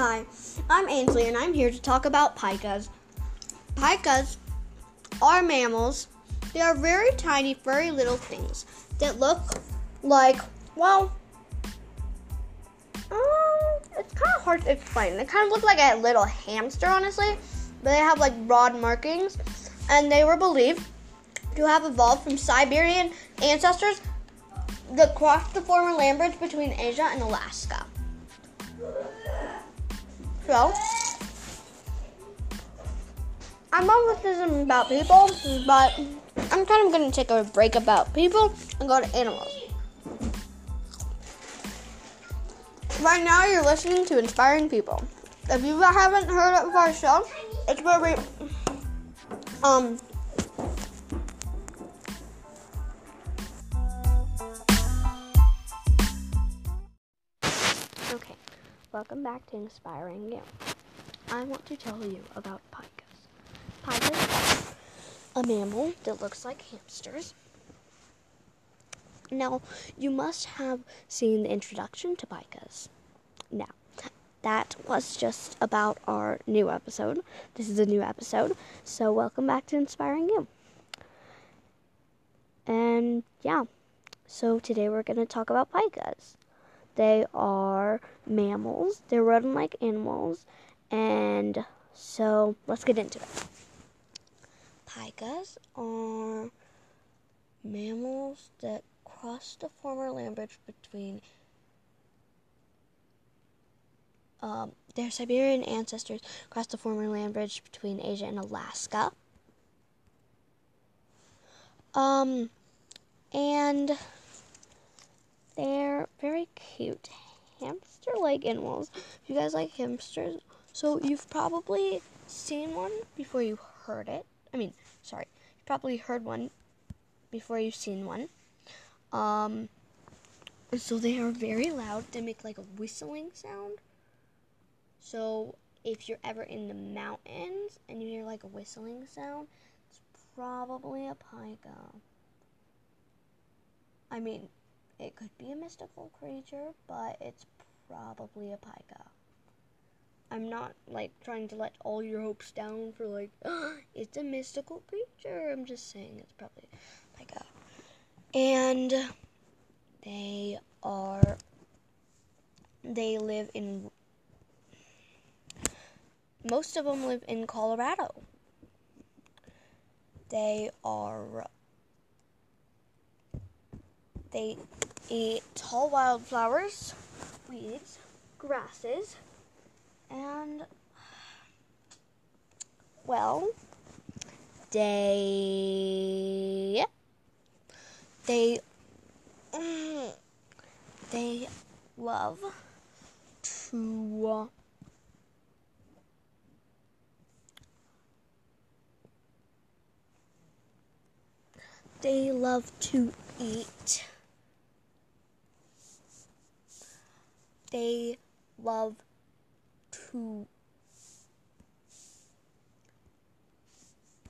Hi, I'm Ainsley and I'm here to talk about pikas. Pikas are mammals. They are very tiny, furry little things that look like, well, um, it's kind of hard to explain. They kind of look like a little hamster, honestly, but they have like broad markings, and they were believed to have evolved from Siberian ancestors that crossed the former land bridge between Asia and Alaska. So, I know this isn't about people, but I'm kind of going to take a break about people and go to animals. Right now, you're listening to Inspiring People. If you haven't heard of our show, it's where we um welcome back to Inspiring You. I want to tell you about pikas. Pikas a mammal that looks like hamsters. Now, you must have seen the introduction to pikas. Now, that was just about our new episode. This is a new episode, so welcome back to Inspiring You. And yeah, so today we're going to talk about pikas. They are mammals, they're rodent like animals, and so let's get into it. Pikas are mammals that cross the former land bridge between um, their Siberian ancestors crossed the former land bridge between Asia and Alaska. Um, and they're very cute hamster like animals. If you guys like hamsters, so you've probably seen one before you heard it. I mean, sorry, you probably heard one before you've seen one. Um, so they are very loud. They make like a whistling sound. So if you're ever in the mountains and you hear like a whistling sound, it's probably a pika. I mean, it could be a mystical creature, but it's probably a pika. I'm not like trying to let all your hopes down for like it's a mystical creature. I'm just saying it's probably pika. And they are they live in most of them live in Colorado. They are they eat tall wildflowers, weeds, grasses, and well, they they mm, they love to they love to eat they love to